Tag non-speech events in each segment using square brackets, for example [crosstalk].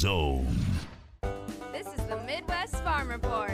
Zone. This is the Midwest Farm Report.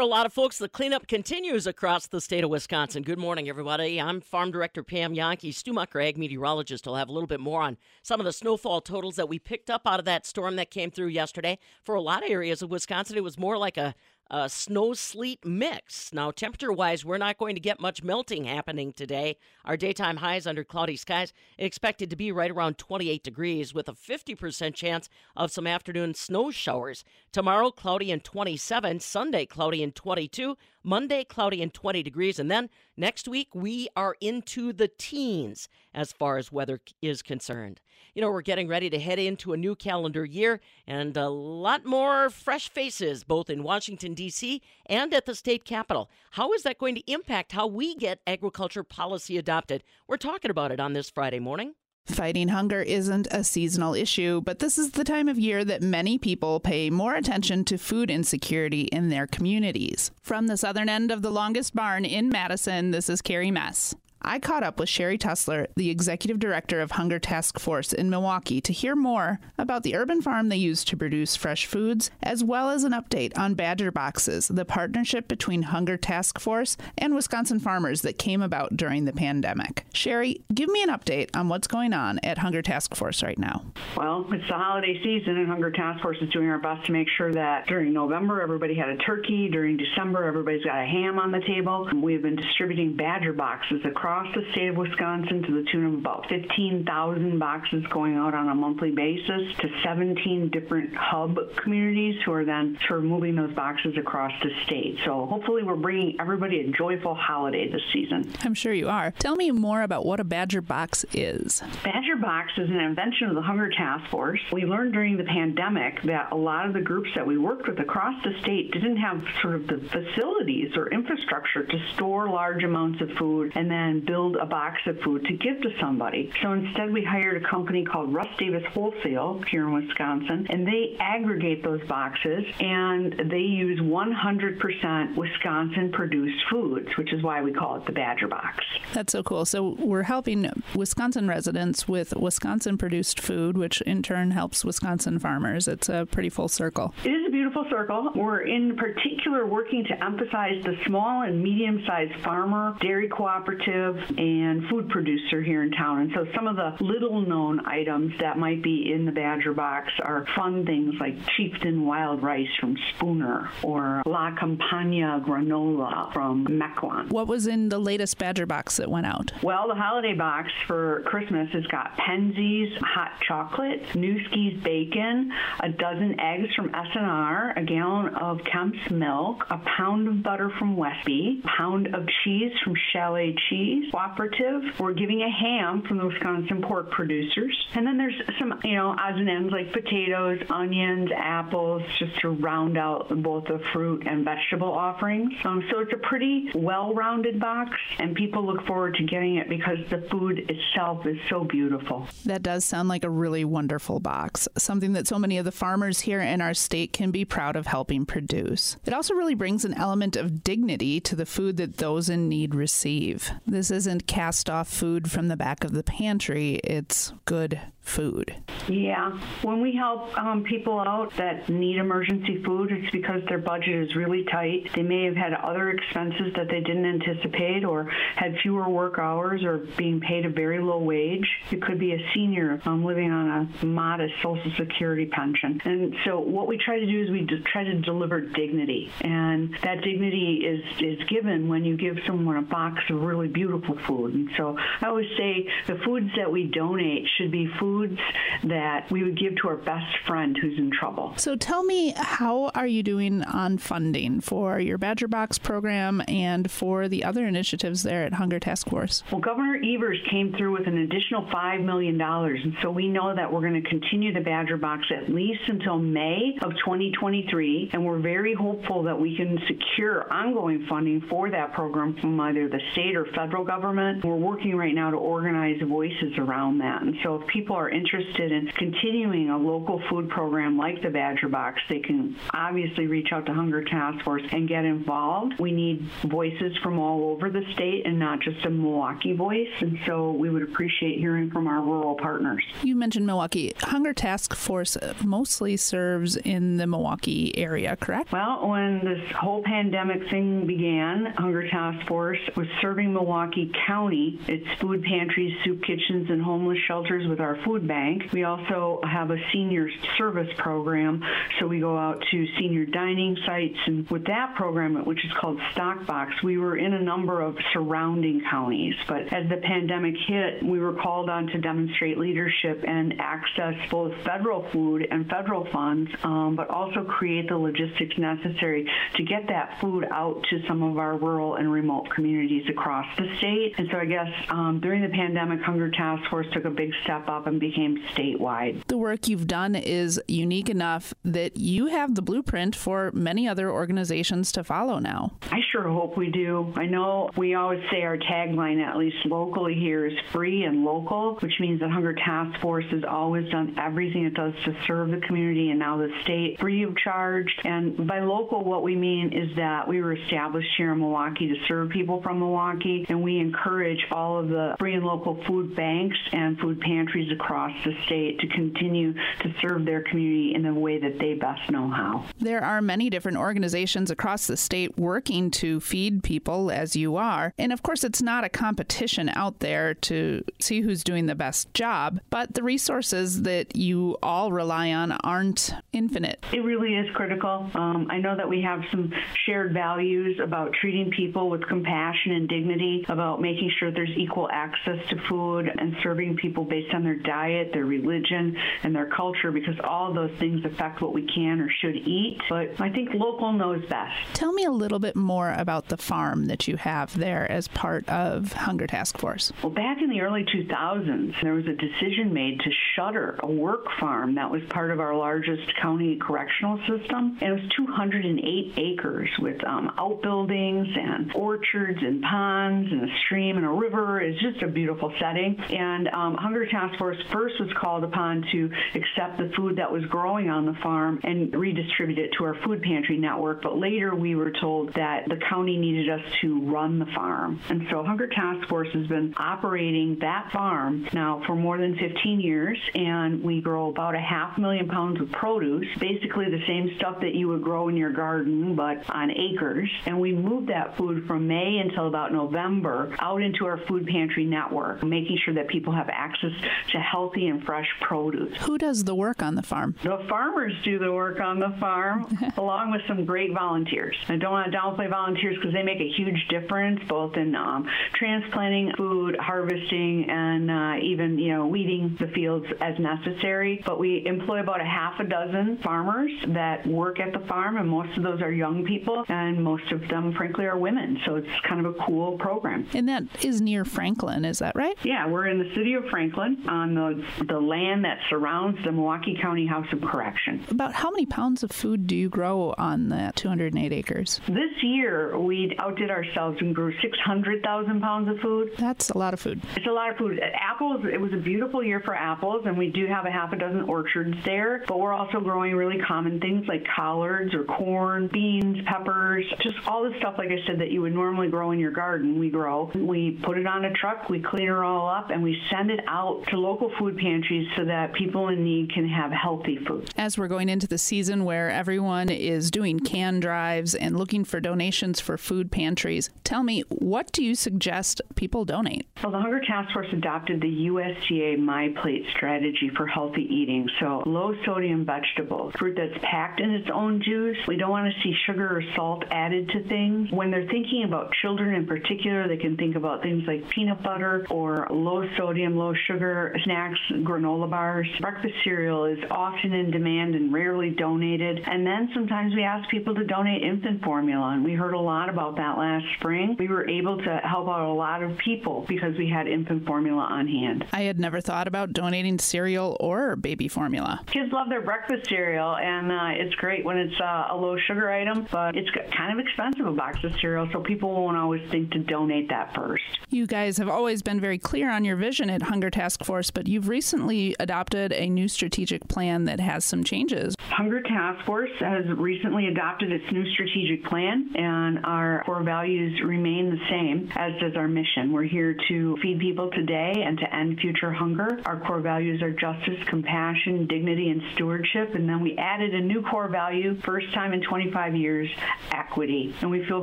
For a lot of folks, the cleanup continues across the state of Wisconsin. Good morning, everybody. I'm Farm Director Pam Jahnke. Stu ag meteorologist, will have a little bit more on some of the snowfall totals that we picked up out of that storm that came through yesterday. For a lot of areas of Wisconsin, it was more like a a snow sleet mix. Now, temperature wise, we're not going to get much melting happening today. Our daytime highs under cloudy skies expected to be right around 28 degrees with a 50% chance of some afternoon snow showers. Tomorrow, cloudy and 27. Sunday, cloudy and 22. Monday, cloudy and 20 degrees. And then next week, we are into the teens as far as weather is concerned. You know, we're getting ready to head into a new calendar year and a lot more fresh faces, both in Washington, D.C. and at the state capitol. How is that going to impact how we get agriculture policy adopted? We're talking about it on this Friday morning. Fighting hunger isn't a seasonal issue, but this is the time of year that many people pay more attention to food insecurity in their communities. From the southern end of the longest barn in Madison, this is Carrie Mess. I caught up with Sherrie Tussler, the executive director of Hunger Task Force in Milwaukee, to hear more about the urban farm they use to produce fresh foods, as well as an update on Badger Boxes, the partnership between Hunger Task Force and Wisconsin farmers that came about during the pandemic. Sherrie, give me an update on what's going on at Hunger Task Force right now. Well, it's the holiday season, and Hunger Task Force is doing our best to make sure that during November everybody had a turkey, during December everybody's got a ham on the table. We've been distributing Badger Boxes across the state of Wisconsin to the tune of about 15,000 boxes going out on a monthly basis to 17 different hub communities who are then sort of moving those boxes across the state. So hopefully we're bringing everybody a joyful holiday this season. I'm sure you are. Tell me more about what a Badger Box is. Badger Box is an invention of the Hunger Task Force. We learned during the pandemic that a lot of the groups that we worked with across the state didn't have sort of the facilities or infrastructure to store large amounts of food and then build a box of food to give to somebody. So instead, we hired a company called Russ Davis Wholesale here in Wisconsin, and they aggregate those boxes and they use 100% Wisconsin produced foods, which is why we call it the Badger Box. That's so cool. So we're helping Wisconsin residents with Wisconsin produced food, which in turn helps Wisconsin farmers. It's a pretty full circle. It is a beautiful circle. We're in particular working to emphasize the small and medium sized farmer, dairy cooperative, and food producer here in town. And so some of the little known items that might be in the Badger box are fun things like Chieftain Wild Rice from Spooner or La Campagna granola from Mequon. What was in the latest Badger box that went out? Well, the holiday box for Christmas has got Penzeys hot chocolate, Nueske's bacon, a dozen eggs from S&R, a gallon of Kemp's milk, a pound of butter from Westby, a pound of cheese from Chalet Cheese Cooperative. We're giving a ham from the Wisconsin pork producers. And then there's some, you know, odds and ends like potatoes, onions, apples, just to round out both the fruit and vegetable offerings. Um, so it's a pretty well-rounded box, and people look forward to getting it because the food itself is so beautiful. That does sound like a really wonderful box, something that so many of the farmers here in our state can be proud of helping produce. It also really brings an element of dignity to the food that those in need receive. This isn't cast off food from the back of the pantry, it's good food. Yeah. When we help um, people out that need emergency food, it's because their budget is really tight. They may have had other expenses that they didn't anticipate or had fewer work hours or being paid a very low wage. It could be a senior um, living on a modest Social Security pension. And so what we try to do is we try to deliver dignity. And that dignity is, is given when you give someone a box of really beautiful food. And so I always say the foods that we donate should be foods that we would give to our best friend who's in trouble. So tell me, how are you doing on funding for your Badger Box program and for the other initiatives there at Hunger Task Force? Well, Governor Evers came through with an additional $5 million, and so we know that we're going to continue the Badger Box at least until May of 2023, and we're very hopeful that we can secure ongoing funding for that program from either the state or federal government. We're working right now to organize voices around that, and so if people are interested in continuing a local food program like the Badger Box, they can obviously reach out to Hunger Task Force and get involved. We need voices from all over the state and not just a Milwaukee voice. And so we would appreciate hearing from our rural partners. You mentioned Milwaukee. Hunger Task Force mostly serves in the Milwaukee area, correct? Well, when this whole pandemic thing began, Hunger Task Force was serving Milwaukee County, its food pantries, soup kitchens, and homeless shelters with our food bank. We also have a senior service program, so we go out to senior dining sites. And with that program, which is called Stockbox, we were in a number of surrounding counties. But as the pandemic hit, we were called on to demonstrate leadership and access both federal food and federal funds, um, but also create the logistics necessary to get that food out to some of our rural and remote communities across the state. And so I guess um, during the pandemic, Hunger Task Force took a big step up and became statewide. The work you've done is unique enough that you have the blueprint for many other organizations to follow now. I sure hope we do. I know we always say our tagline, at least locally here, is free and local, which means that Hunger Task Force has always done everything it does to serve the community and now the state free of charge. And by local, what we mean is that we were established here in Milwaukee to serve people from Milwaukee, and we encourage all of the free and local food banks and food pantries across the state to continue to serve their community in the way that they best know how. There are many different organizations across the state working to feed people as you are. And of course, it's not a competition out there to see who's doing the best job, but the resources that you all rely on aren't infinite. It really is critical. Um, I know that we have some shared values about treating people with compassion and dignity, about making sure there's equal access to food and serving people based on their diet, their religion, and their culture, because all those things affect what we can or should eat. But I think local knows best. Tell me a little bit more about the farm that you have there as part of Hunger Task Force. Well, back in the early 2000s, there was a decision made to shutter a work farm that was part of our largest county correctional system. And it was 208 acres with um, outbuildings and orchards and ponds and a stream and a river. It's just a beautiful setting. And um, Hunger Task Force first was called upon to accept the food that was growing on the farm and redistribute it to our food pantry network. But later we were told that the county needed us to run the farm. And so Hunger Task Force has been operating that farm now for more than 15 years. And we grow about a half million pounds of produce, basically the same stuff that you would grow in your garden, but on acres. And we move that food from May until about November out into our food pantry network, making sure that people have access to healthy and fresh produce. Who does the work on the farm? The farmers do the work on the farm, [laughs] along with some great volunteers. I don't want to downplay volunteers because they make a huge difference, both in um, transplanting food, harvesting, and uh, even you know weeding the fields as necessary. But we employ about a half a dozen farmers that work at the farm, and most of those are young people, and most of them, frankly, are women. So it's kind of a cool program. And that is near Franklin, is that right? Yeah, we're in the city of Franklin on the the land that surrounds the Milwaukee County House of Correction. About how many pounds of food do you grow on that 208 acres? This year, we outdid ourselves and grew 600,000 pounds of food. That's a lot of food. It's a lot of food. Apples, it was a beautiful year for apples, and we do have a half a dozen orchards there, but we're also growing really common things like collards or corn, beans, peppers, just all the stuff, like I said, that you would normally grow in your garden, we grow. We put it on a truck, we clean it all up, and we send it out to local food pantries so that people in need can have healthy food. As we're going into the season where everyone is doing can drives and looking for donations for food pantries, tell me, what do you suggest people donate? Well, the Hunger Task Force adopted the USDA My Plate strategy for healthy eating. So, low sodium vegetables, fruit that's packed in its own juice. We don't want to see sugar or salt added to things. When they're thinking about children in particular, they can think about things like peanut butter or low sodium, low sugar snacks, granola bars. Breakfast cereal is often in demand and rarely donated. And then sometimes we ask people to donate infant formula, and we heard a lot about that last spring. We were able to help out a lot of people because we had infant formula on hand. I had never thought about donating cereal or baby formula. Kids love their breakfast cereal, and uh, it's great when it's uh, a low sugar item, but it's kind of expensive, a box of cereal, so people won't always think to donate that first. You guys have always been very clear on your vision at Hunger Task Force, but you've recently adopted a new strategic plan that has some changes. Hunger Task Force has recently adopted its new strategic plan, and our core values remain the same, as does our mission. We're here to feed people today and to end future hunger. Our core values are justice, compassion, dignity, and stewardship. And then we added a new core value, first time in 25 years, equity. And we feel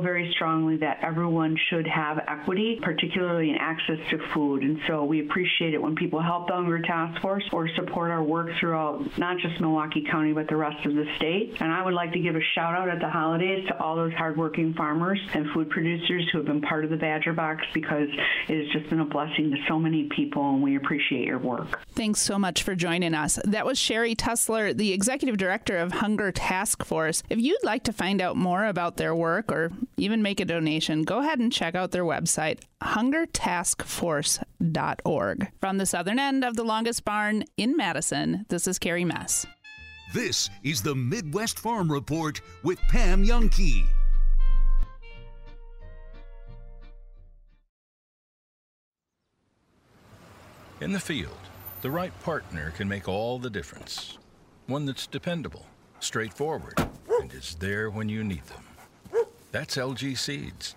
very strongly that everyone should have equity, particularly in access to food. And so we appreciate it when people help the Hunger Task Force or support our work throughout not just Milwaukee County, but the rest of the state. And I would like to give a shout out at the holidays to all those hardworking farmers and food producers who have been part of the Badger Box because it has just been a blessing to so many people, and we appreciate your work. Thanks so much for joining us. That was Sherrie Tussler, the Executive Director of Hunger Task Force. If you'd like to find out more about their work or even make a donation, go ahead and check out their website, hungertaskforce.org. From the southern end of the longest barn in Madison, this is Carrie Mess. This is the Midwest Farm Report with Pam Jahnke. In the field, the right partner can make all the difference. One that's dependable, straightforward, and is there when you need them. That's LG Seeds.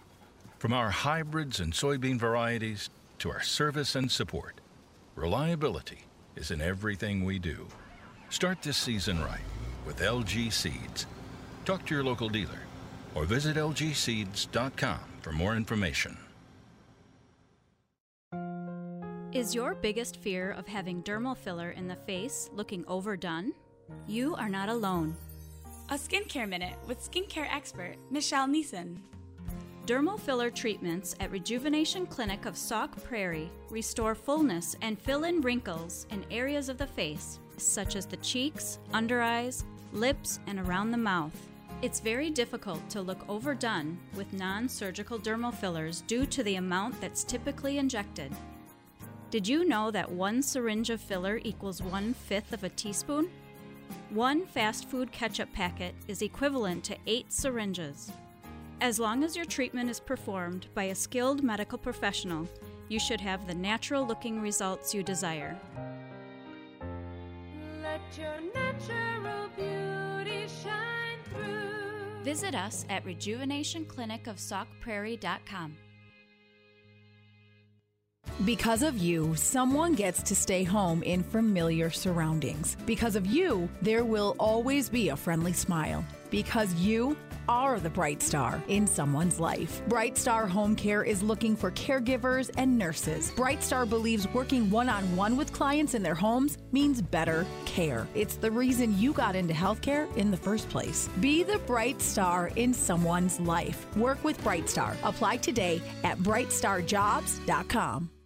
From our hybrids and soybean varieties to our service and support, reliability is in everything we do. Start this season right with LG Seeds. Talk to your local dealer or visit lgseeds.com for more information. Is your biggest fear of having dermal filler in the face looking overdone? You are not alone. A skincare minute with skincare expert Michelle Neeson. Dermal filler treatments at Rejuvenation Clinic of Sauk Prairie restore fullness and fill in wrinkles in areas of the face, such as the cheeks, under eyes, lips, and around the mouth. It's very difficult to look overdone with non surgical dermal fillers due to the amount that's typically injected. Did you know that one syringe of filler equals one fifth of a teaspoon? One fast food ketchup packet is equivalent to eight syringes. As long as your treatment is performed by a skilled medical professional, you should have the natural looking results you desire. Let your natural beauty shine through. Visit us at rejuvenationclinicofsaukprairie.com. Because of you, someone gets to stay home in familiar surroundings. Because of you, there will always be a friendly smile. Because you are the bright star in someone's life. Bright Star Home Care is looking for caregivers and nurses. Bright Star believes working one on one with clients in their homes means better care. It's the reason you got into healthcare in the first place. Be the bright star in someone's life. Work with Bright Star. Apply today at brightstarjobs.com.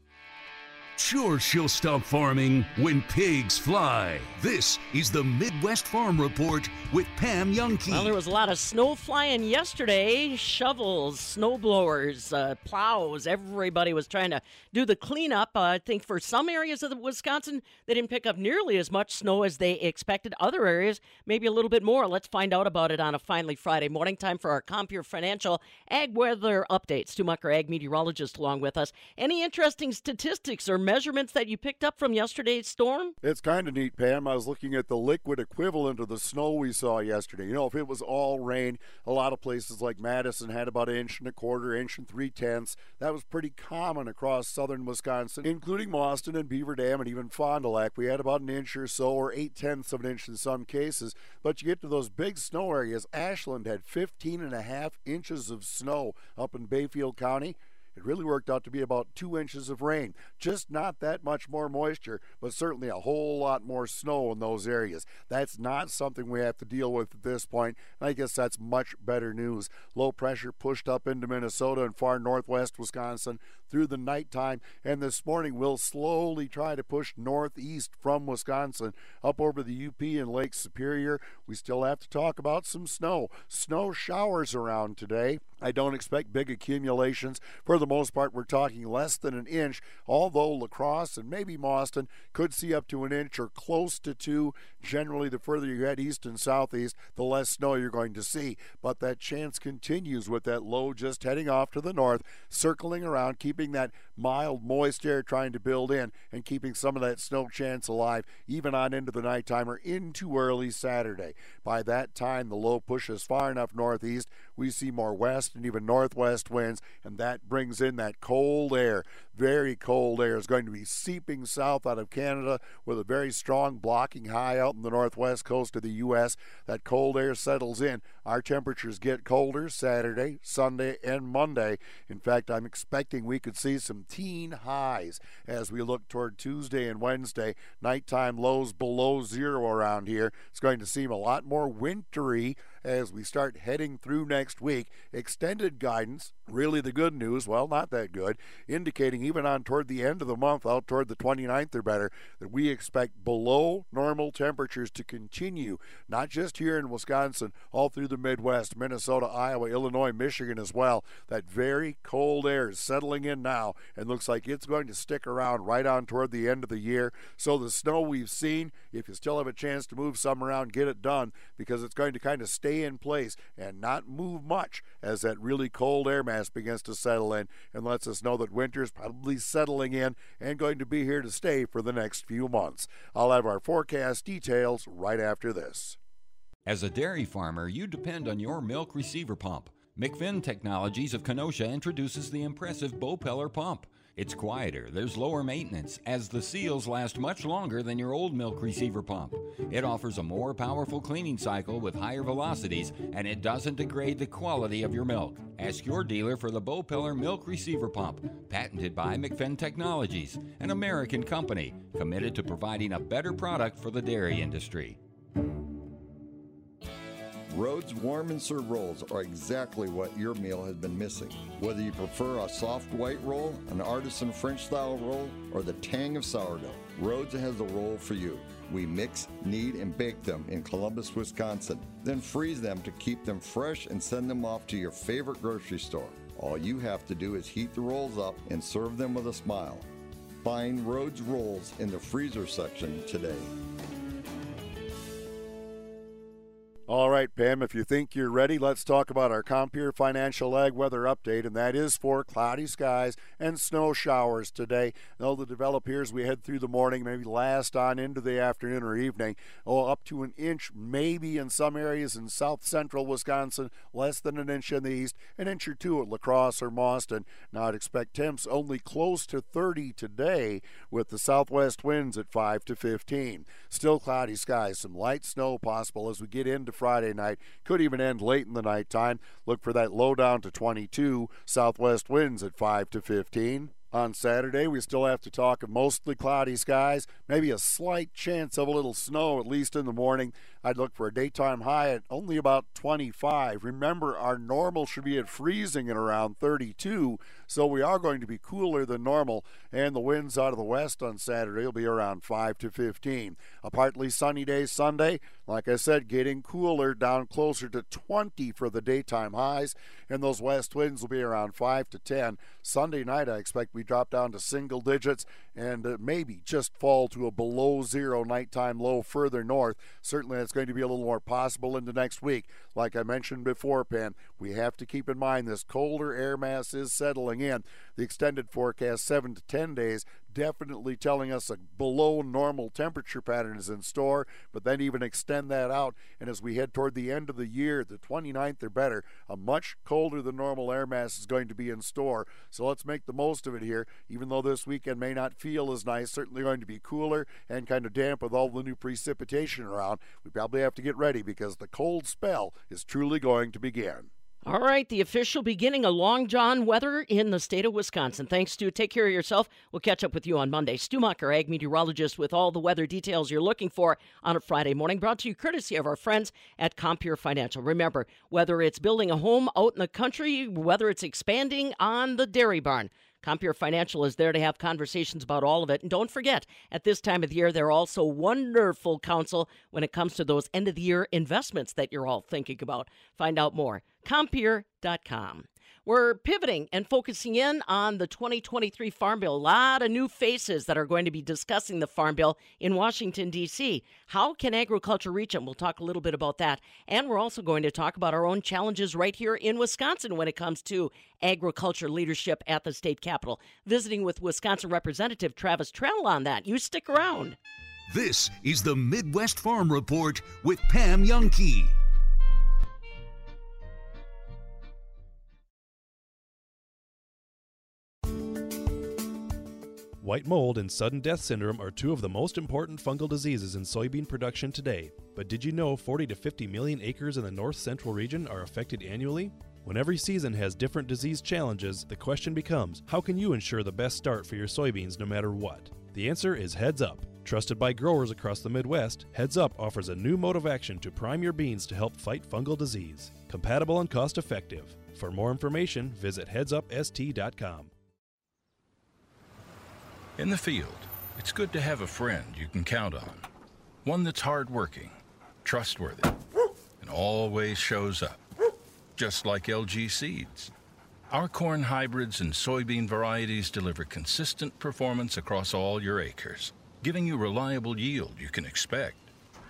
Sure, she'll stop farming when pigs fly. This is the Midwest Farm Report with Pam Jahnke. Well, there was a lot of snow flying yesterday. Shovels, snow blowers, uh, plows. Everybody was trying to do the cleanup. Uh, I think for some areas of Wisconsin, they didn't pick up nearly as much snow as they expected. Other areas, maybe a little bit more. Let's find out about it on a finally Friday morning. Time for our Compeer Financial Ag Weather Update. Stu Mucker, Ag Meteorologist, along with us. Any interesting statistics or measurements that you picked up from yesterday's storm? It's kind of neat, Pam. I was looking at the liquid equivalent of the snow we saw yesterday. You know, if it was all rain, a lot of places like Madison had about an inch and a quarter, inch and three tenths. That was pretty common across southern Wisconsin, including Boston and Beaver Dam and even Fond du Lac. We had about an inch or so, or eight tenths of an inch in some cases. But you get to those big snow areas. Ashland had 15 and a half inches of snow up in Bayfield County. It really worked out to be about two inches of rain. Just not that much more moisture, but certainly a whole lot more snow in those areas. That's not something we have to deal with at this point. I guess that's much better news. Low pressure pushed up into Minnesota and far northwest Wisconsin through the nighttime, and this morning we'll slowly try to push northeast from Wisconsin up over the UP and Lake Superior. We still have to talk about some snow. Snow showers around today. I don't expect big accumulations. For the most part, we're talking less than an inch, although La Crosse and maybe Mauston could see up to an inch or close to two. Generally, the further you head east and southeast, the less snow you're going to see. But that chance continues with that low just heading off to the north, circling around, keeping that mild, moist air trying to build in and keeping some of that snow chance alive, even on into the nighttime or into early Saturday. By that time, the low pushes far enough northeast, we see more west and even northwest winds, and that brings in that cold air. Very cold air is going to be seeping south out of Canada with a very strong blocking high out in the northwest coast of the U.S. That cold air settles in. Our temperatures get colder Saturday, Sunday, and Monday. In fact, I'm expecting we could see some teen highs as we look toward Tuesday and Wednesday. Nighttime lows below zero around here. It's going to seem a lot more wintry as we start heading through next week. Extended guidance, really the good news, well, not that good, indicating even on toward the end of the month, out toward the 29th or better, that we expect below normal temperatures to continue, not just here in Wisconsin, all through the Midwest, Minnesota, Iowa, Illinois, Michigan as well. That very cold air is settling in now and looks like it's going to stick around right on toward the end of the year. So the snow we've seen, if you still have a chance to move some around, get it done because it's going to kind of stay in place and not move much as that really cold air mass begins to settle in and lets us know that winter is probably settling in and going to be here to stay for the next few months. I'll have our forecast details right after this. As a dairy farmer, you depend on your milk receiver pump. McFinn Technologies of Kenosha introduces the impressive Bopeller pump. It's quieter, there's lower maintenance, as the seals last much longer than your old milk receiver pump. It offers a more powerful cleaning cycle with higher velocities, and it doesn't degrade the quality of your milk. Ask your dealer for the Bopeller Milk Receiver Pump, patented by McFinn Technologies, an American company committed to providing a better product for the dairy industry. Rhodes warm and serve rolls are exactly what your meal has been missing. Whether you prefer a soft white roll, an artisan French style roll, or the tang of sourdough, Rhodes has the roll for you. We mix, knead, and bake them in Columbus, Wisconsin, then freeze them to keep them fresh and send them off to your favorite grocery store. All you have to do is heat the rolls up and serve them with a smile. Find Rhodes rolls in the freezer section today. All right, Pam, if you think you're ready, let's talk about our Compeer Financial Ag weather update, and that is for cloudy skies and snow showers today. They'll develop here as we head through the morning, maybe last on into the afternoon or evening. Oh, up to an inch, maybe in some areas in south central Wisconsin, less than an inch in the east, an inch or two at La Crosse or Mauston. Now, I'd expect temps only close to 30 today with the southwest winds at 5 to 15. Still cloudy skies, some light snow possible as we get into Friday night. Could even end late in the nighttime. Look for that low down to 22. Southwest winds at 5 to 15. On Saturday, we still have to talk of mostly cloudy skies, maybe a slight chance of a little snow, at least in the morning. I'd look for a daytime high at only about 25. Remember, our normal should be at freezing at around 32, so we are going to be cooler than normal, and the winds out of the west on Saturday will be around 5 to 15. A partly sunny day Sunday, like I said, getting cooler down closer to 20 for the daytime highs, and those west winds will be around 5 to 10. Sunday night, I expect we drop down to single digits and uh, maybe just fall to a below zero nighttime low further north. Certainly, that's going to be a little more possible into next week. Like I mentioned before, Pam, we have to keep in mind this colder air mass is settling in. The extended forecast, 7 to 10 days, definitely telling us a below normal temperature pattern is in store, but then even extend that out. And as we head toward the end of the year, the 29th or better, a much colder than normal air mass is going to be in store. So let's make the most of it here, even though this weekend may not feel as nice, certainly going to be cooler and kind of damp with all the new precipitation around. We probably have to get ready because the cold spell is truly going to begin. All right, the official beginning of Long John weather in the state of Wisconsin. Thanks, Stu. Take care of yourself. We'll catch up with you on Monday. Stu Mucker, ag meteorologist, with all the weather details you're looking for on a Friday morning. Brought to you courtesy of our friends at Compeer Financial. Remember, whether it's building a home out in the country, whether it's expanding on the dairy barn, Compeer Financial is there to have conversations about all of it. And don't forget, at this time of the year, they're also wonderful counsel when it comes to those end of the year investments that you're all thinking about. Find out more. Compeer.com. We're pivoting and focusing in on the 2023 Farm Bill. A lot of new faces that are going to be discussing the Farm Bill in Washington, D.C. How can agriculture reach them? We'll talk a little bit about that. And we're also going to talk about our own challenges right here in Wisconsin when it comes to agriculture leadership at the state capitol. Visiting with Wisconsin Representative Travis Tranel on that. You stick around. This is the Midwest Farm Report with Pam Jahnke. White mold and sudden death syndrome are two of the most important fungal diseases in soybean production today. But did you know 40 to 50 million acres in the north central region are affected annually? When every season has different disease challenges, the question becomes how can you ensure the best start for your soybeans no matter what? The answer is Heads Up. Trusted by growers across the Midwest, Heads Up offers a new mode of action to prime your beans to help fight fungal disease. Compatible and cost effective. For more information, visit headsupst.com. In the field, it's good to have a friend you can count on. One that's hardworking, trustworthy, and always shows up. Just like LG Seeds. Our corn hybrids and soybean varieties deliver consistent performance across all your acres, giving you reliable yield you can expect.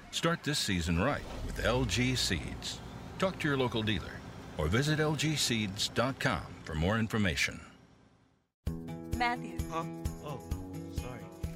Start this season right with LG Seeds. Talk to your local dealer or visit lgseeds.com for more information. Matthew. Huh?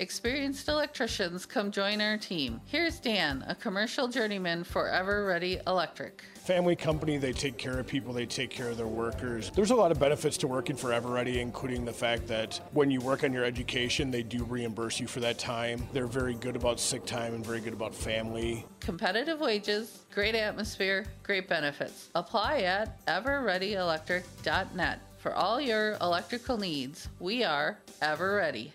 Experienced electricians come join our team. Here's Dan, a commercial journeyman for Ever Ready Electric. Family company, they take care of people, they take care of their workers. There's a lot of benefits to working for Everready, including the fact that when you work on your education, they do reimburse you for that time. They're very good about sick time and very good about family. Competitive wages, great atmosphere, great benefits. Apply at everreadyelectric.net for all your electrical needs. We are Ever Ready.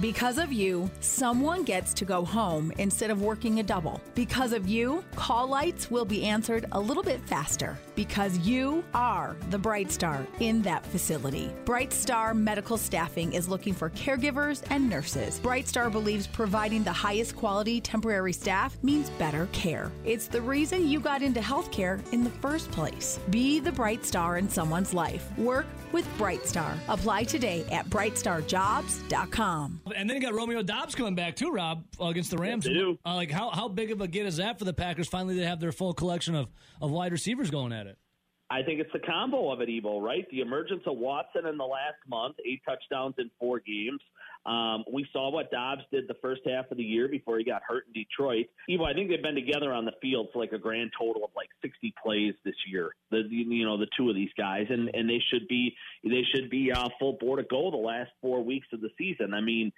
Because of you, someone gets to go home instead of working a double. Because of you, call lights will be answered a little bit faster. Because you are the Bright Star in that facility. Bright Star Medical Staffing is looking for caregivers and nurses. Bright Star believes providing the highest quality temporary staff means better care. It's the reason you got into healthcare in the first place. Be the Bright Star in someone's life. Work with Bright Star. Apply today at brightstarjobs.com. And then you got Romeo Doubs coming back too, Rob, against the Rams. They do. Uh, like how how big of a get is that for the Packers? Finally, they have their full collection of of wide receivers going at it. I think it's the combo of it, Evo, right? The emergence of Watson in the last month, eight touchdowns in four games. Um, we saw what Doubs did the first half of the year before he got hurt in Detroit. Evo, I think they've been together on the field for like a grand total of like 60 plays this year. The you know the two of these guys, and and they should be they should be uh, full board to go the last four weeks of the season. I mean.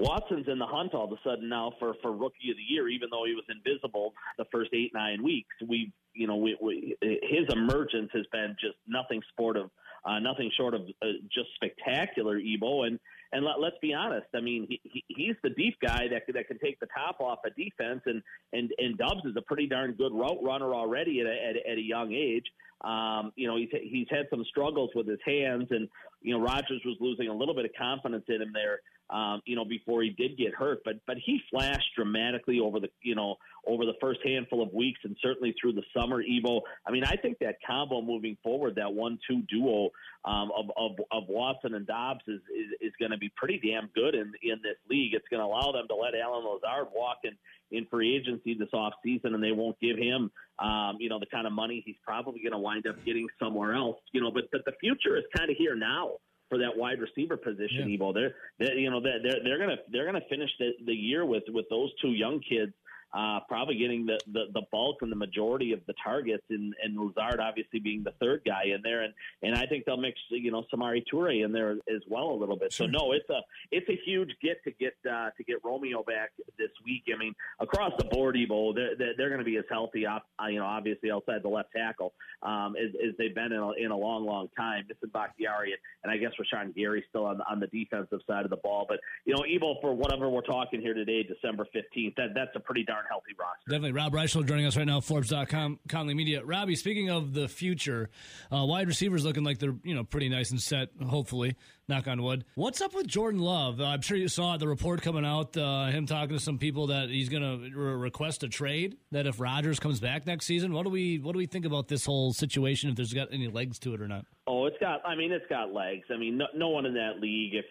Watson's in the hunt all of a sudden now for for rookie of the year, even though he was invisible the first eight nine weeks. We, you know, we, we his emergence has been just nothing sportive, uh, nothing short of uh, just spectacular, Ebo. And and let, let's be honest, I mean, he, he, he's the deep guy that that can take the top off a defense, and and and Doubs is a pretty darn good route runner already at a, at, at a young age. Um, you know, he's he's had some struggles with his hands, and you know, Rodgers was losing a little bit of confidence in him there. Um, you know, before he did get hurt, but but he flashed dramatically over the you know over the first handful of weeks, and certainly through the summer. Evo, I mean, I think that combo moving forward, that one-two duo um, of, of of Watson and Doubs is is, is going to be pretty damn good in in this league. It's going to allow them to let Allen Lazard walk in in free agency this off season, and they won't give him, um, you know, the kind of money he's probably going to wind up getting somewhere else. You know, but but the future is kind of here now for that wide receiver position. Evo, they're, they're you know they're they're, they're gonna they're gonna finish the, the year with with those two young kids. Uh, probably getting the, the, the bulk and the majority of the targets, and, and Lazard obviously being the third guy in there, and, and I think they'll mix you know Samori Toure in there as well a little bit. So no, it's a it's a huge get to get uh, to get Romeo back this week. I mean, across the board, Evo, they're they're, going to be as healthy, op- you know, obviously outside the left tackle um, as, as they've been in a, in a long, long time. Missing Bakhtiari and, and I guess Rashan Gary still on on the defensive side of the ball, but you know, Evo for whatever we're talking here today, December fifteenth, that that's a pretty darn healthy roster. Definitely. Rob Reischel joining us right now, Forbes.com, Conley Media. Robbie, speaking of the future, uh, wide receivers looking like they're you know pretty nice and set. Hopefully, knock on wood. What's up with Jordan Love? Uh, I'm sure you saw the report coming out. Uh, him talking to some people that he's going to re- request a trade. That if Rodgers comes back next season, what do we what do we think about this whole situation? If there's got any legs to it or not? Oh, it's got. I mean, it's got legs. I mean, no, no one in that league, if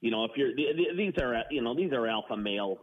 you know, if you're the- the- these are you know these are alpha male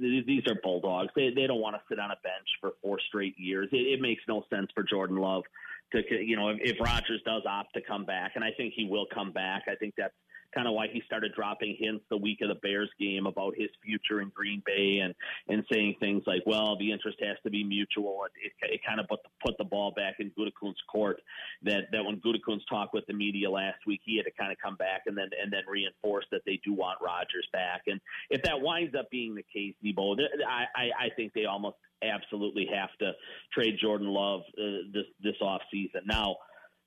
the- These are bulldogs. They they don't want to sit on a bench for four straight years. It, it makes no sense for Jordan Love to you know if, if Rodgers does opt to come back, and I think he will come back. I think that's kind of why he started dropping hints the week of the Bears game about his future in Green Bay and and saying things like, "Well, the interest has to be mutual." It, it, it kind of put the, put the ball back in Gutekunst's court. That that when Gutekunst talked with the media last week, he had to kind of come back and then and then reinforce that they do want Rodgers back. And if that winds up being the case, Debo, I I, I think they almost absolutely have to trade Jordan Love uh, this this off season. Now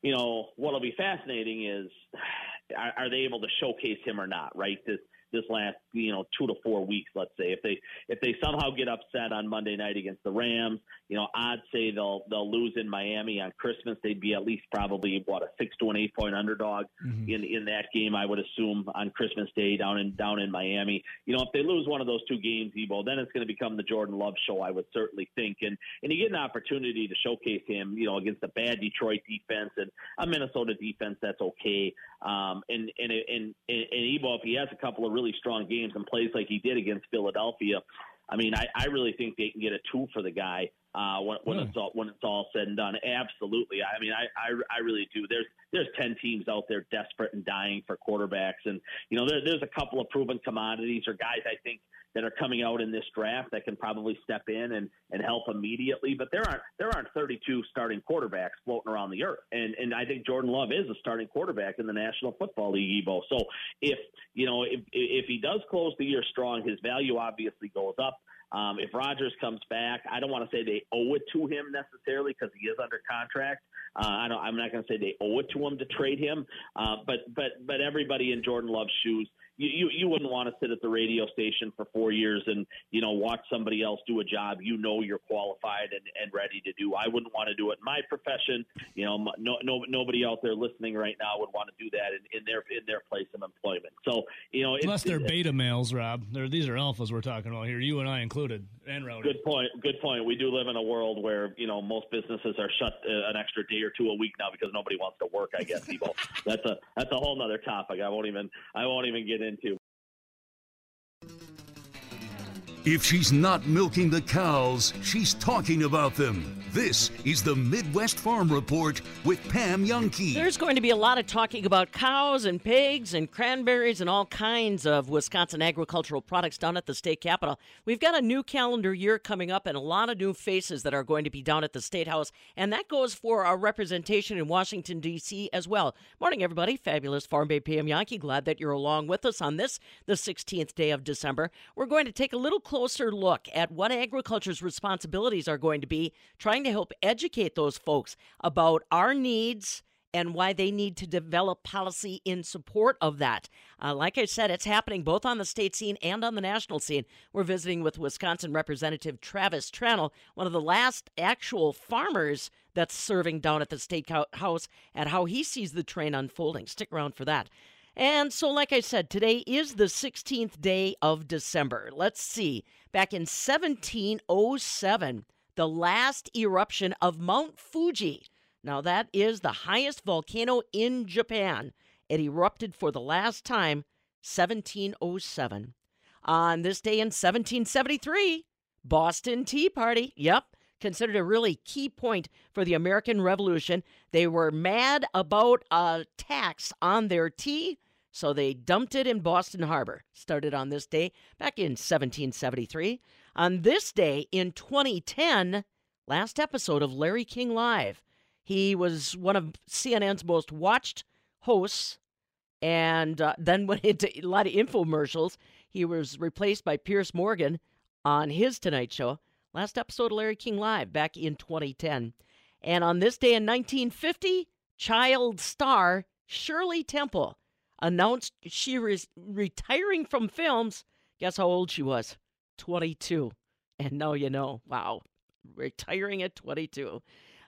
you know, what'll be fascinating is [sighs] are, are they able to showcase him or not, right? This this last you know two to four weeks, let's say, if they if they somehow get upset on Monday night against the Rams, you know, odds say they'll they'll lose in Miami on Christmas. They'd be at least probably what a six to an eight point underdog in in that game. I would assume on Christmas Day down in down in Miami. You know, if they lose one of those two games, Ebo, then it's going to become the Jordan Love show. I would certainly think, and and you get an opportunity to showcase him, you know, against a bad Detroit defense and a Minnesota defense that's okay. Um, and and and and, and Ebo, if he has a couple of really strong games and plays like he did against Philadelphia, I mean, I, I really think they can get a two for the guy uh, when, when it's all when it's all said and done. Absolutely. I mean, I, I, I really do. There's there's ten teams out there desperate and dying for quarterbacks, and you know, there, there's a couple of proven commodities or guys I think that are coming out in this draft that can probably step in and, and help immediately. But there aren't there aren't 32 starting quarterbacks floating around the earth, and and I think Jordan Love is a starting quarterback in the National Football League. Ebo. So if you know if if he does close the year strong, his value obviously goes up. Um, if Rodgers comes back, I don't want to say they owe it to him necessarily because he is under contract. Uh, I don't, I'm not going to say they owe it to him to trade him, uh, but but but everybody in Jordan Love's shoes you, you you wouldn't want to sit at the radio station for four years and you know watch somebody else do a job you know you're qualified and, and ready to do. I wouldn't want to do it in my profession. You know, no, no nobody out there listening right now would want to do that in, in their in their place of employment. So you know, unless they're beta males, Rob. They're, these are alphas we're talking about here, you and I included, and Rowdy. Good point. Good point. We do live in a world where you know most businesses are shut uh, an extra day or two a week now because nobody wants to work. I guess people. [laughs] that's a that's a whole other topic. I won't even I won't even get into. If she's not milking the cows, she's talking about them. This is the Midwest Farm Report with Pam Jahnke. There's going to be a lot of talking about cows and pigs and cranberries and all kinds of Wisconsin agricultural products down at the state capitol. We've got a new calendar year coming up and a lot of new faces that are going to be down at the state house, and that goes for our representation in Washington D.C. as well. Morning, everybody. Fabulous Farm Babe Pam Jahnke. Glad that you're along with us on this, the 16th day of December. We're going to take a little closer look at what agriculture's responsibilities are going to be, trying to help educate those folks about our needs and why they need to develop policy in support of that. Uh, like I said, it's happening both on the state scene and on the national scene. We're visiting with Wisconsin Representative Travis Tranel, one of the last actual farmers that's serving down at the state house, and how he sees the train unfolding. Stick around for that. And so, like I said, today is the 16th day of December. Let's see. Back in 1707, the last eruption of Mount Fuji. Now, that is the highest volcano in Japan. It erupted for the last time 1707. On this day in 1773, Boston Tea Party. Yep, considered a really key point for the American Revolution. They were mad about a tax on their tea, so they dumped it in Boston Harbor. Started on this day back in 1773. On this day in 2010, last episode of Larry King Live, he was one of CNN's most watched hosts and uh, [laughs] then went into a lot of infomercials. He was replaced by Piers Morgan on his Tonight Show. Last episode of Larry King Live back in 2010. And on this day in 1950, child star Shirley Temple announced she was retiring from films. Guess how old she was? 22. And now you know. Wow. Retiring at 22.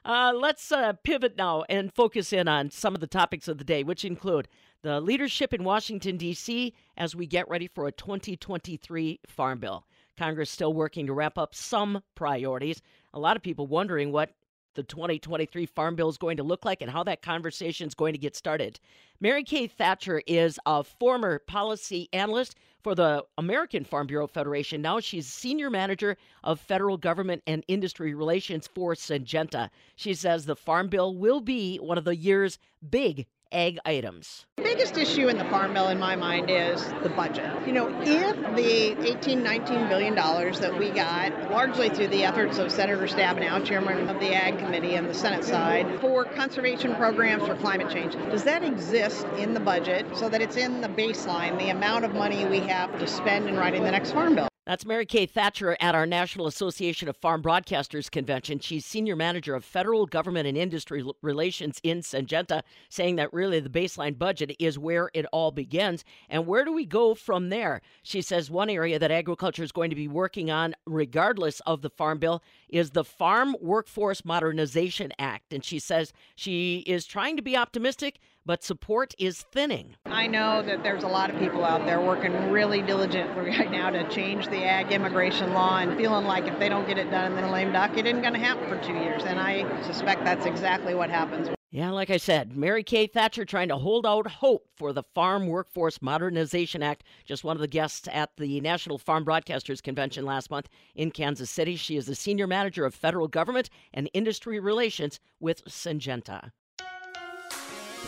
Uh, let's uh, pivot now and focus in on some of the topics of the day, which include the leadership in Washington, D.C., as we get ready for a 2023 Farm Bill. Congress still working to wrap up some priorities. A lot of people wondering what the 2023 Farm Bill is going to look like and how that conversation is going to get started. Mary Kay Thatcher is a former policy analyst for the American Farm Bureau Federation. Now she's senior manager of federal government and industry relations for Syngenta. She says the Farm Bill will be one of the year's big ag items. The biggest issue in the Farm Bill, in my mind, is the budget. You know, if the 18, 19 billion dollars that we got, largely through the efforts of Senator Stabenow, chairman of the Ag Committee and the Senate side, for conservation programs for climate change, does that exist in the budget so that it's in the baseline, the amount of money we have to spend in writing the next Farm Bill? That's Mary Kay Thatcher at our National Association of Farm Broadcasters convention. She's senior manager of federal government and industry relations in Syngenta, saying that really the baseline budget is where it all begins. And where do we go from there? She says one area that agriculture is going to be working on, regardless of the Farm Bill, is the Farm Workforce Modernization Act. And she says she is trying to be optimistic but support is thinning. I know that there's a lot of people out there working really diligently [laughs] right now to change the ag immigration law and feeling like if they don't get it done in the lame duck, it isn't going to happen for two years. And I suspect that's exactly what happens. Yeah, like I said, Mary Kay Thatcher trying to hold out hope for the Farm Workforce Modernization Act. Just one of the guests at the National Farm Broadcasters Convention last month in Kansas City. She is the Senior Manager of Federal Government and Industry Relations with Syngenta.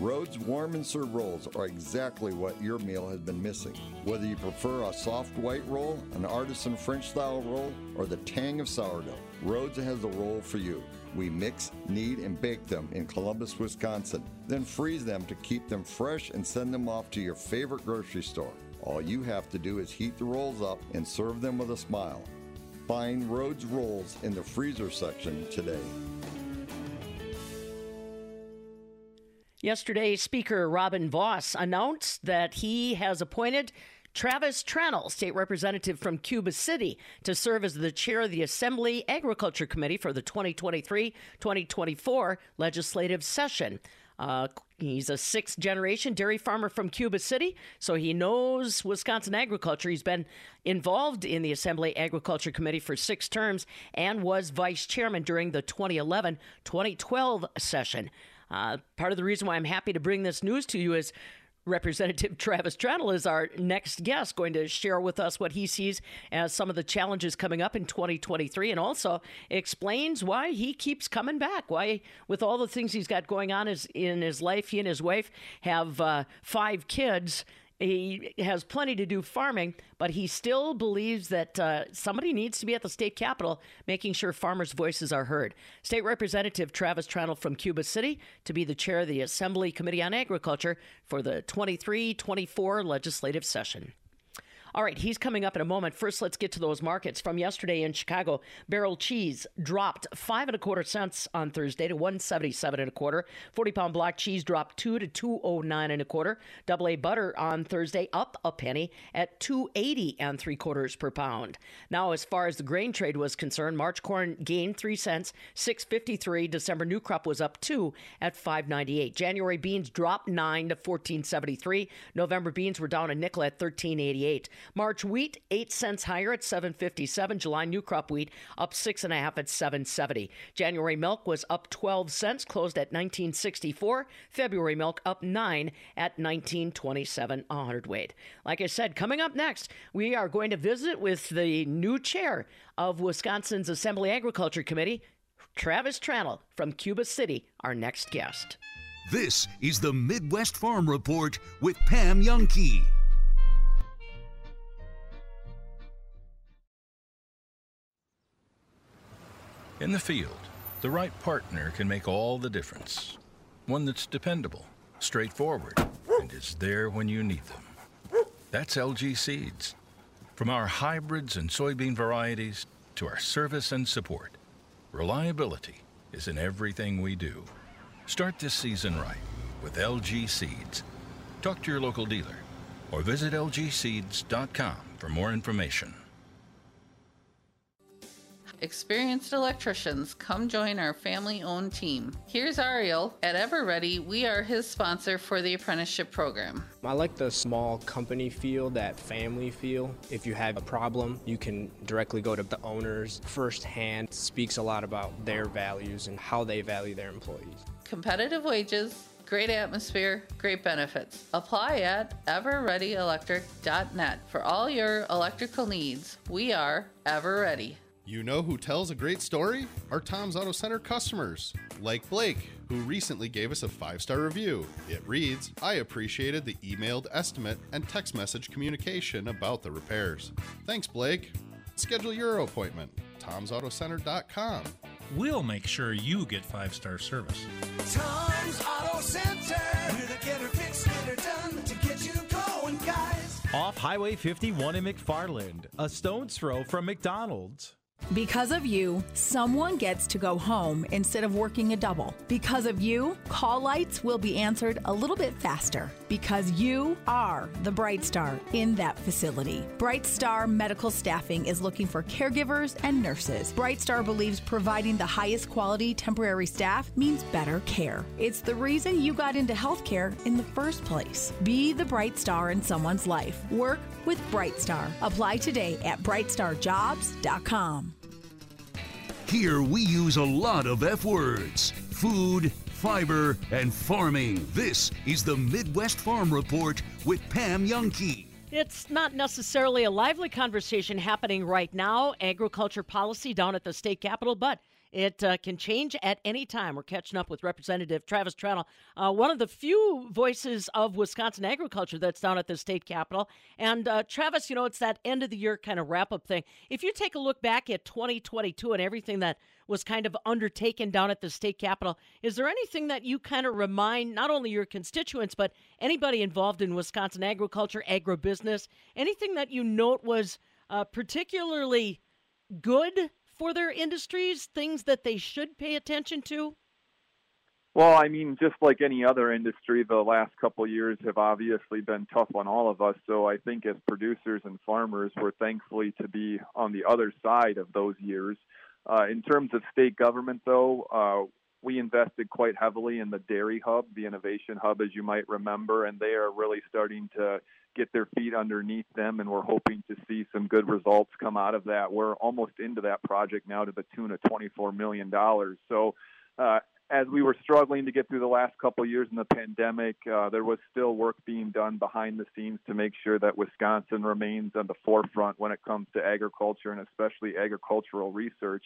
Rhodes warm and serve rolls are exactly what your meal has been missing. Whether you prefer a soft white roll, an artisan French style roll, or the tang of sourdough, Rhodes has the roll for you. We mix, knead, and bake them in Columbus, Wisconsin, then freeze them to keep them fresh and send them off to your favorite grocery store. All you have to do is heat the rolls up and serve them with a smile. Find Rhodes Rolls in the freezer section today. Yesterday, Speaker Robin Vos announced that he has appointed Travis Tranel, state representative from Cuba City, to serve as the chair of the Assembly Agriculture Committee for the 2023 2024 legislative session. Uh, he's a sixth generation dairy farmer from Cuba City, so he knows Wisconsin agriculture. He's been involved in the Assembly Agriculture Committee for six terms and was vice chairman during the 2011 2012 session. Uh, part of the reason why I'm happy to bring this news to you is Representative [laughs] Travis Tranel is our next guest, going to share with us what he sees as some of the challenges coming up in 2023 and also explains why he keeps coming back. Why, with all the things he's got going on in his life, he and his wife have uh, five kids he has plenty to do farming, but he still believes that uh, somebody needs to be at the state capitol making sure farmers' voices are heard. State Representative Travis Tranel from Cuba City to be the chair of the Assembly Committee on Agriculture for the 23 24 legislative session. All right, he's coming up in a moment. First, let's get to those markets from yesterday in Chicago. Barrel cheese dropped five and a quarter cents on Thursday to one seventy seven and a quarter. Forty pound block cheese dropped two to two oh nine and a quarter. Double A butter on Thursday up a penny at two eighty and three quarters per pound. Now, as far as the grain trade was concerned, March corn gained three cents, six fifty three. December new crop was up two at five ninety eight. January beans dropped nine to fourteen seventy three. November beans were down a nickel at thirteen eighty eight. March wheat, 8 cents higher at 757. July new crop wheat up 6.5 at 770. January milk was up 12 cents, closed at 1964. February milk up 9 at 1927 a hundredweight. Like I said, coming up next, we are going to visit with the new chair of Wisconsin's Assembly Agriculture Committee, Travis Tranel from Cuba City, our next guest. This is the Midwest Farm Report with Pam Jahnke. In the field, the right partner can make all the difference. One that's dependable, straightforward, and is there when you need them. That's LG Seeds. From our hybrids and soybean varieties to our service and support, reliability is in everything we do. Start this season right with LG Seeds. Talk to your local dealer or visit lgseeds.com for more information. Experienced electricians, come join our family owned team. Here's Ariel. At EverReady, we are his sponsor for the apprenticeship program. I like the small company feel, that family feel. If you have a problem, you can directly go to the owners firsthand. Speaks a lot about their values and how they value their employees. Competitive wages, great atmosphere, great benefits. Apply at everreadyelectric.net for all your electrical needs. We are Ever Ready. You know who tells a great story? Our Tom's Auto Center customers, like Blake, who recently gave us a five star review. It reads I appreciated the emailed estimate and text message communication about the repairs. Thanks, Blake. Schedule your appointment. Tom'sAutoCenter.com. We'll make sure you get five star service. Tom's Auto Center. We're the getter fix, getter done to get you going, guys. Off Highway 51 in McFarland, a stone's throw from McDonald's. Because of you, someone gets to go home instead of working a double. Because of you, call lights will be answered a little bit faster. Because you are the Bright Star in that facility. Bright Star Medical Staffing is looking for caregivers and nurses. Bright Star believes providing the highest quality temporary staff means better care. It's the reason you got into healthcare in the first place. Be the bright star in someone's life. Work with Bright Star. Apply today at brightstarjobs.com. Here we use a lot of F words food, fiber, and farming. This is the Midwest Farm Report with Pam Jahnke. It's not necessarily a lively conversation happening right now, agriculture policy down at the state capitol, but It uh, can change at any time. We're catching up with Representative Travis Tranel, uh, one of the few voices of Wisconsin agriculture that's down at the state capitol. And uh, Travis, you know, it's that end of the year kind of wrap up thing. If you take a look back at 2022 and everything that was kind of undertaken down at the state capitol, is there anything that you kind of remind not only your constituents, but anybody involved in Wisconsin agriculture, agribusiness, anything that you note was uh, particularly good for their industries, things that they should pay attention to? Well, I mean, just like any other industry, the last couple years have obviously been tough on all of us. So I think as producers and farmers, we're thankfully to be on the other side of those years. Uh, in terms of state government, though, uh, we invested quite heavily in the Dairy Hub, the Innovation Hub, as you might remember, and they are really starting to get their feet underneath them, and we're hoping to see some good results come out of that. We're almost into that project now to the tune of $24 million. So, uh, as we were struggling to get through the last couple of years in the pandemic, uh, there was still work being done behind the scenes to make sure that Wisconsin remains on the forefront when it comes to agriculture and especially agricultural research.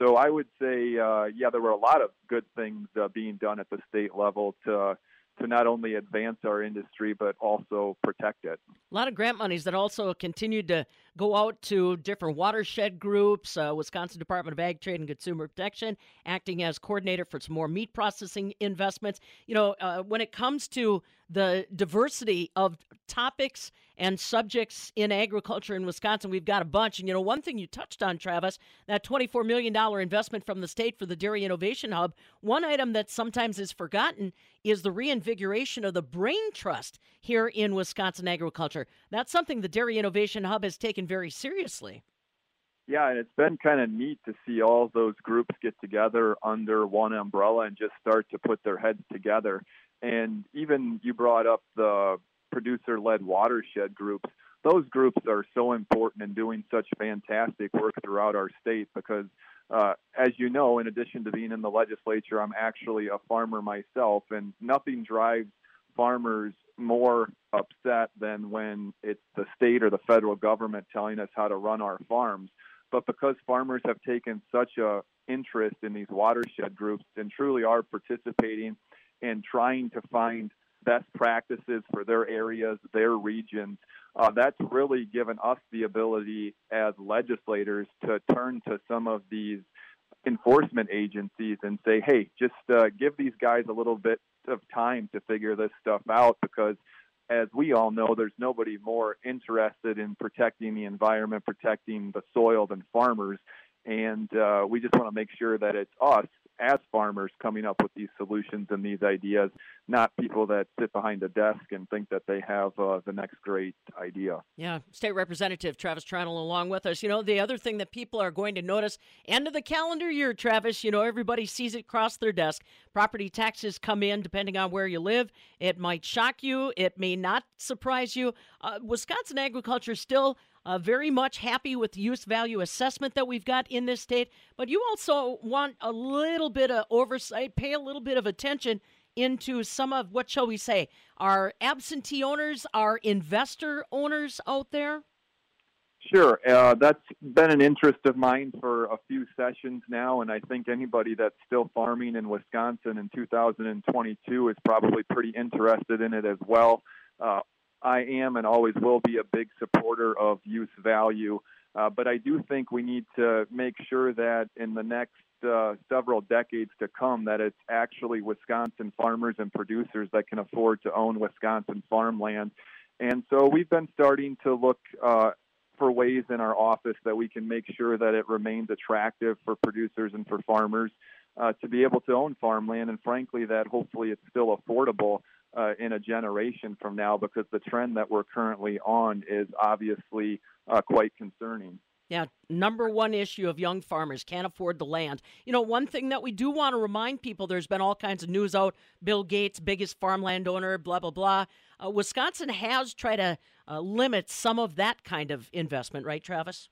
So I would say, uh, yeah, there were a lot of good things uh, being done at the state level to to not only advance our industry but also protect it. A lot of grant monies that also continued to go out to different watershed groups. Uh, Wisconsin Department of Ag, Trade, and Consumer Protection acting as coordinator for some more meat processing investments. You know, uh, when it comes to the diversity of topics and subjects in agriculture in Wisconsin, we've got a bunch. And, you know, one thing you touched on, Travis, that $24 million investment from the state for the Dairy Innovation Hub, one item that sometimes is forgotten is the reinvigoration of the Brain Trust here in Wisconsin agriculture. That's something the Dairy Innovation Hub has taken very seriously. Yeah, and it's been kind of neat to see all those groups get together under one umbrella and just start to put their heads together. And even you brought up the producer led watershed groups. Those groups are so important in doing such fantastic work throughout our state because, uh, as you know, in addition to being in the legislature, I'm actually a farmer myself, and nothing drives farmers more upset than when it's the state or the federal government telling us how to run our farms. But because farmers have taken such a interest in these watershed groups and truly are participating and trying to find best practices for their areas, their regions, uh, that's really given us the ability as legislators to turn to some of these enforcement agencies and say, hey, just uh, give these guys a little bit of time to figure this stuff out because as we all know, there's nobody more interested in protecting the environment, protecting the soil than farmers. And uh, we just want to make sure that it's us as farmers coming up with these solutions and these ideas, not people that sit behind a desk and think that they have uh, the next great idea. Yeah, State Representative Travis Tranel along with us. You know, the other thing that people are going to notice, end of the calendar year, Travis, you know, everybody sees it cross their desk. Property taxes come in depending on where you live. It might shock you, it may not surprise you. Uh, Wisconsin agriculture still uh, very much happy with the use value assessment that we've got in this state, but you also want a little bit of oversight, pay a little bit of attention into some of what shall we say, our absentee owners, our investor owners out there? Sure. Uh, that's been an interest of mine for a few sessions now, and I think anybody that's still farming in Wisconsin in 2022 is probably pretty interested in it as well. Uh, I am and always will be a big supporter of use value, uh, but I do think we need to make sure that in the next uh, several decades to come, that it's actually Wisconsin farmers and producers that can afford to own Wisconsin farmland. And so we've been starting to look uh, for ways in our office that we can make sure that it remains attractive for producers and for farmers uh, to be able to own farmland, and frankly, that hopefully it's still affordable uh, in a generation from now because the trend that we're currently on is obviously uh, quite concerning. Yeah, number one issue of young farmers can't afford the land. You know, one thing that we do want to remind people there's been all kinds of news out Bill Gates, biggest farmland owner, blah, blah, blah. Uh, Wisconsin has tried to uh, limit some of that kind of investment, right, Travis?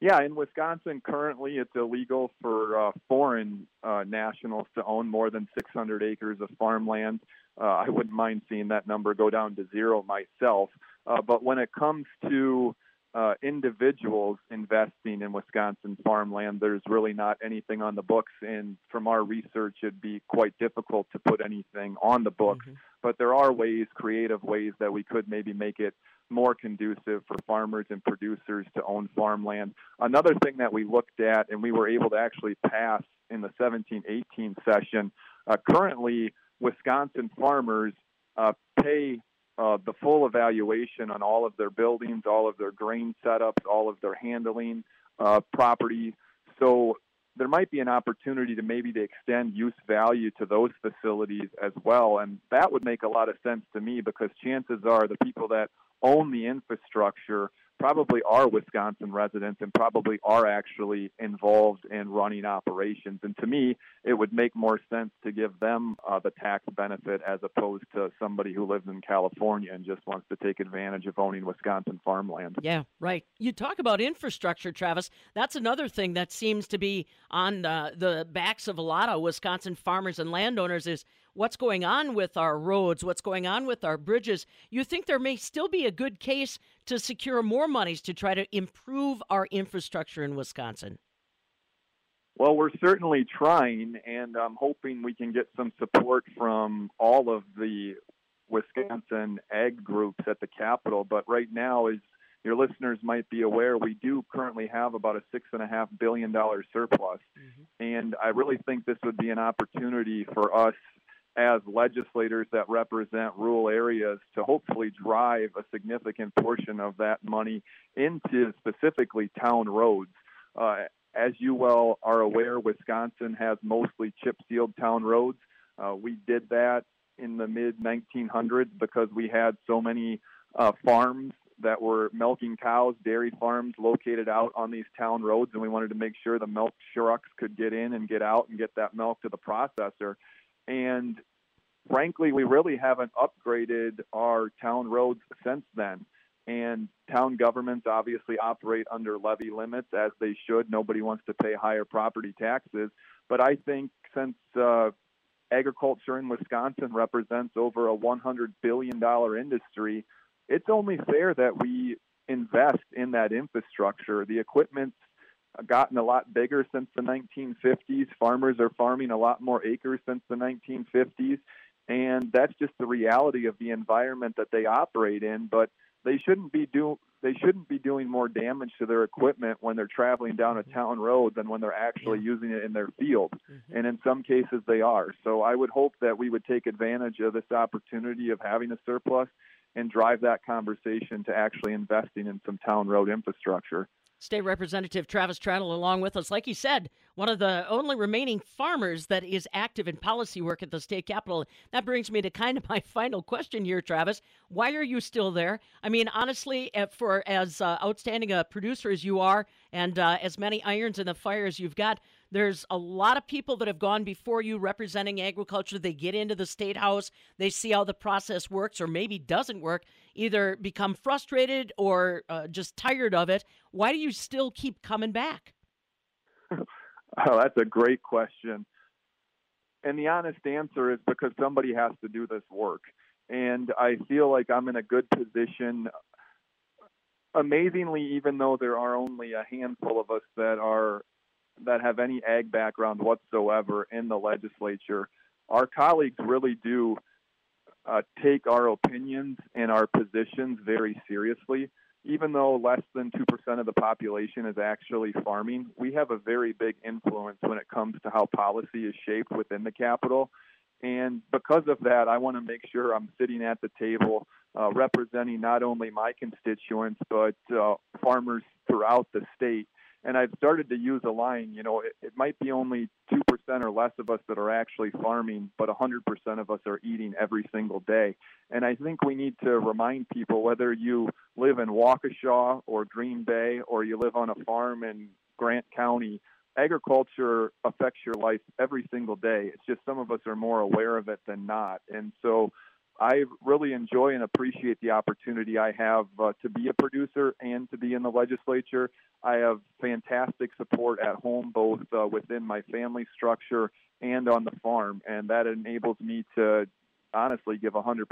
Yeah, in Wisconsin, currently it's illegal for uh, foreign uh, nationals to own more than 600 acres of farmland. Uh, I wouldn't mind seeing that number go down to zero myself. Uh, but when it comes to uh, individuals investing in Wisconsin farmland, there's really not anything on the books. And from our research, it'd be quite difficult to put anything on the books. But there are ways, creative ways, that we could maybe make it more conducive for farmers and producers to own farmland. Another thing that we looked at and we were able to actually pass in the 17 18 session uh, currently, Wisconsin farmers uh, pay uh, the full evaluation on all of their buildings, all of their grain setups, all of their handling uh, property. So there might be an opportunity to maybe to extend use value to those facilities as well, and that would make a lot of sense to me because chances are the people that own the infrastructure probably are Wisconsin residents and probably are actually involved in running operations. And to me, it would make more sense to give them uh, the tax benefit as opposed to somebody who lives in California and just wants to take advantage of owning Wisconsin farmland. Yeah, right. You talk about infrastructure, Travis. That's another thing that seems to be on uh, the backs of a lot of Wisconsin farmers and landowners is what's going on with our roads, what's going on with our bridges. You think there may still be a good case to secure more monies to try to improve our infrastructure in Wisconsin? Well, we're certainly trying, and I'm hoping we can get some support from all of the Wisconsin ag groups at the Capitol. But right now, as your listeners might be aware, we do currently have about a six and a half billion dollar surplus, mm-hmm. and I really think this would be an opportunity for us as legislators that represent rural areas to hopefully drive a significant portion of that money into specifically town roads. Uh, as you well are aware, Wisconsin has mostly chip sealed town roads. Uh, we did that in the mid 1900s because we had so many uh, farms that were milking cows, dairy farms located out on these town roads, and we wanted to make sure the milk trucks could get in and get out and get that milk to the processor. And frankly, we really haven't upgraded our town roads since then. And town governments obviously operate under levy limits as they should. Nobody wants to pay higher property taxes. But I think since uh, agriculture in Wisconsin represents over a $100 billion industry, it's only fair that we invest in that infrastructure. The equipment's gotten a lot bigger since the 1950s. Farmers are farming a lot more acres since the 1950s. And that's just the reality of the environment that they operate in. But they shouldn't be do they shouldn't be doing more damage to their equipment when they're traveling down a mm-hmm. town road than when they're actually using it in their field. Mm-hmm. And in some cases they are. So I would hope that we would take advantage of this opportunity of having a surplus and drive that conversation to actually investing in some town road infrastructure. State Representative Travis Tranel along with us. Like he said, one of the only remaining farmers that is active in policy work at the state capitol. That brings me to kind of [laughs] my final question here, Travis. Why are you still there? I mean, honestly, eh, for as uh, outstanding a producer as you are and uh, as many irons in the fire as you've got, there's a lot of people that have gone before you representing agriculture. They get into the state house, they see how the process works or maybe doesn't work, either become frustrated or uh, just tired of it. Why do you still keep coming back? [laughs] Oh, that's a great question. And the honest answer is because somebody has to do this work. And I feel like I'm in a good position. Amazingly, even though there are only a handful of us that are that have any ag background whatsoever in the legislature, our colleagues really do uh, take our opinions and our positions very seriously. Even though less than 2% of the population is actually farming, we have a very big influence when it comes to how policy is shaped within the Capitol. And because of that, I want to make sure I'm sitting at the table uh, representing not only my constituents, but uh, farmers throughout the state and I've started to use a line. You know, it, it might be only two percent or less of us that are actually farming, but hundred percent of us are eating every single day. And I think we need to remind people whether you live in Waukesha or Green Bay or you live on a farm in Grant County. Agriculture affects your life every single day. It's just some of us are more aware of it than not. And so I really enjoy and appreciate the opportunity I have uh, to be a producer and to be in the legislature. I have fantastic support at home, both uh, within my family structure and on the farm, and that enables me to honestly give 100%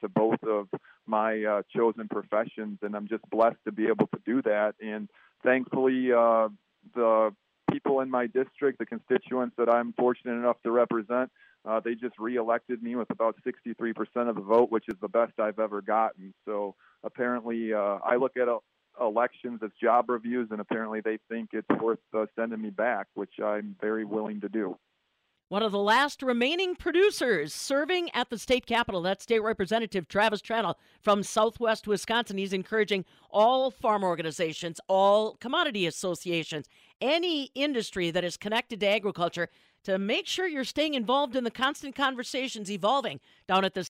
to both of my uh, chosen professions, and I'm just blessed to be able to do that. And thankfully, uh, the people in my district, the constituents that I'm fortunate enough to represent, uh, they just reelected me with about 63% of the vote, which is the best I've ever gotten. So apparently, uh, I look at uh, elections as job reviews, and apparently they think it's worth uh, sending me back, which I'm very willing to do. One of the last remaining producers serving at the state capitol, that's State Representative Travis Tranel from Southwest Wisconsin. He's encouraging all farm organizations, all commodity associations, any industry that is connected to agriculture to make sure you're staying involved in the constant conversations evolving down at the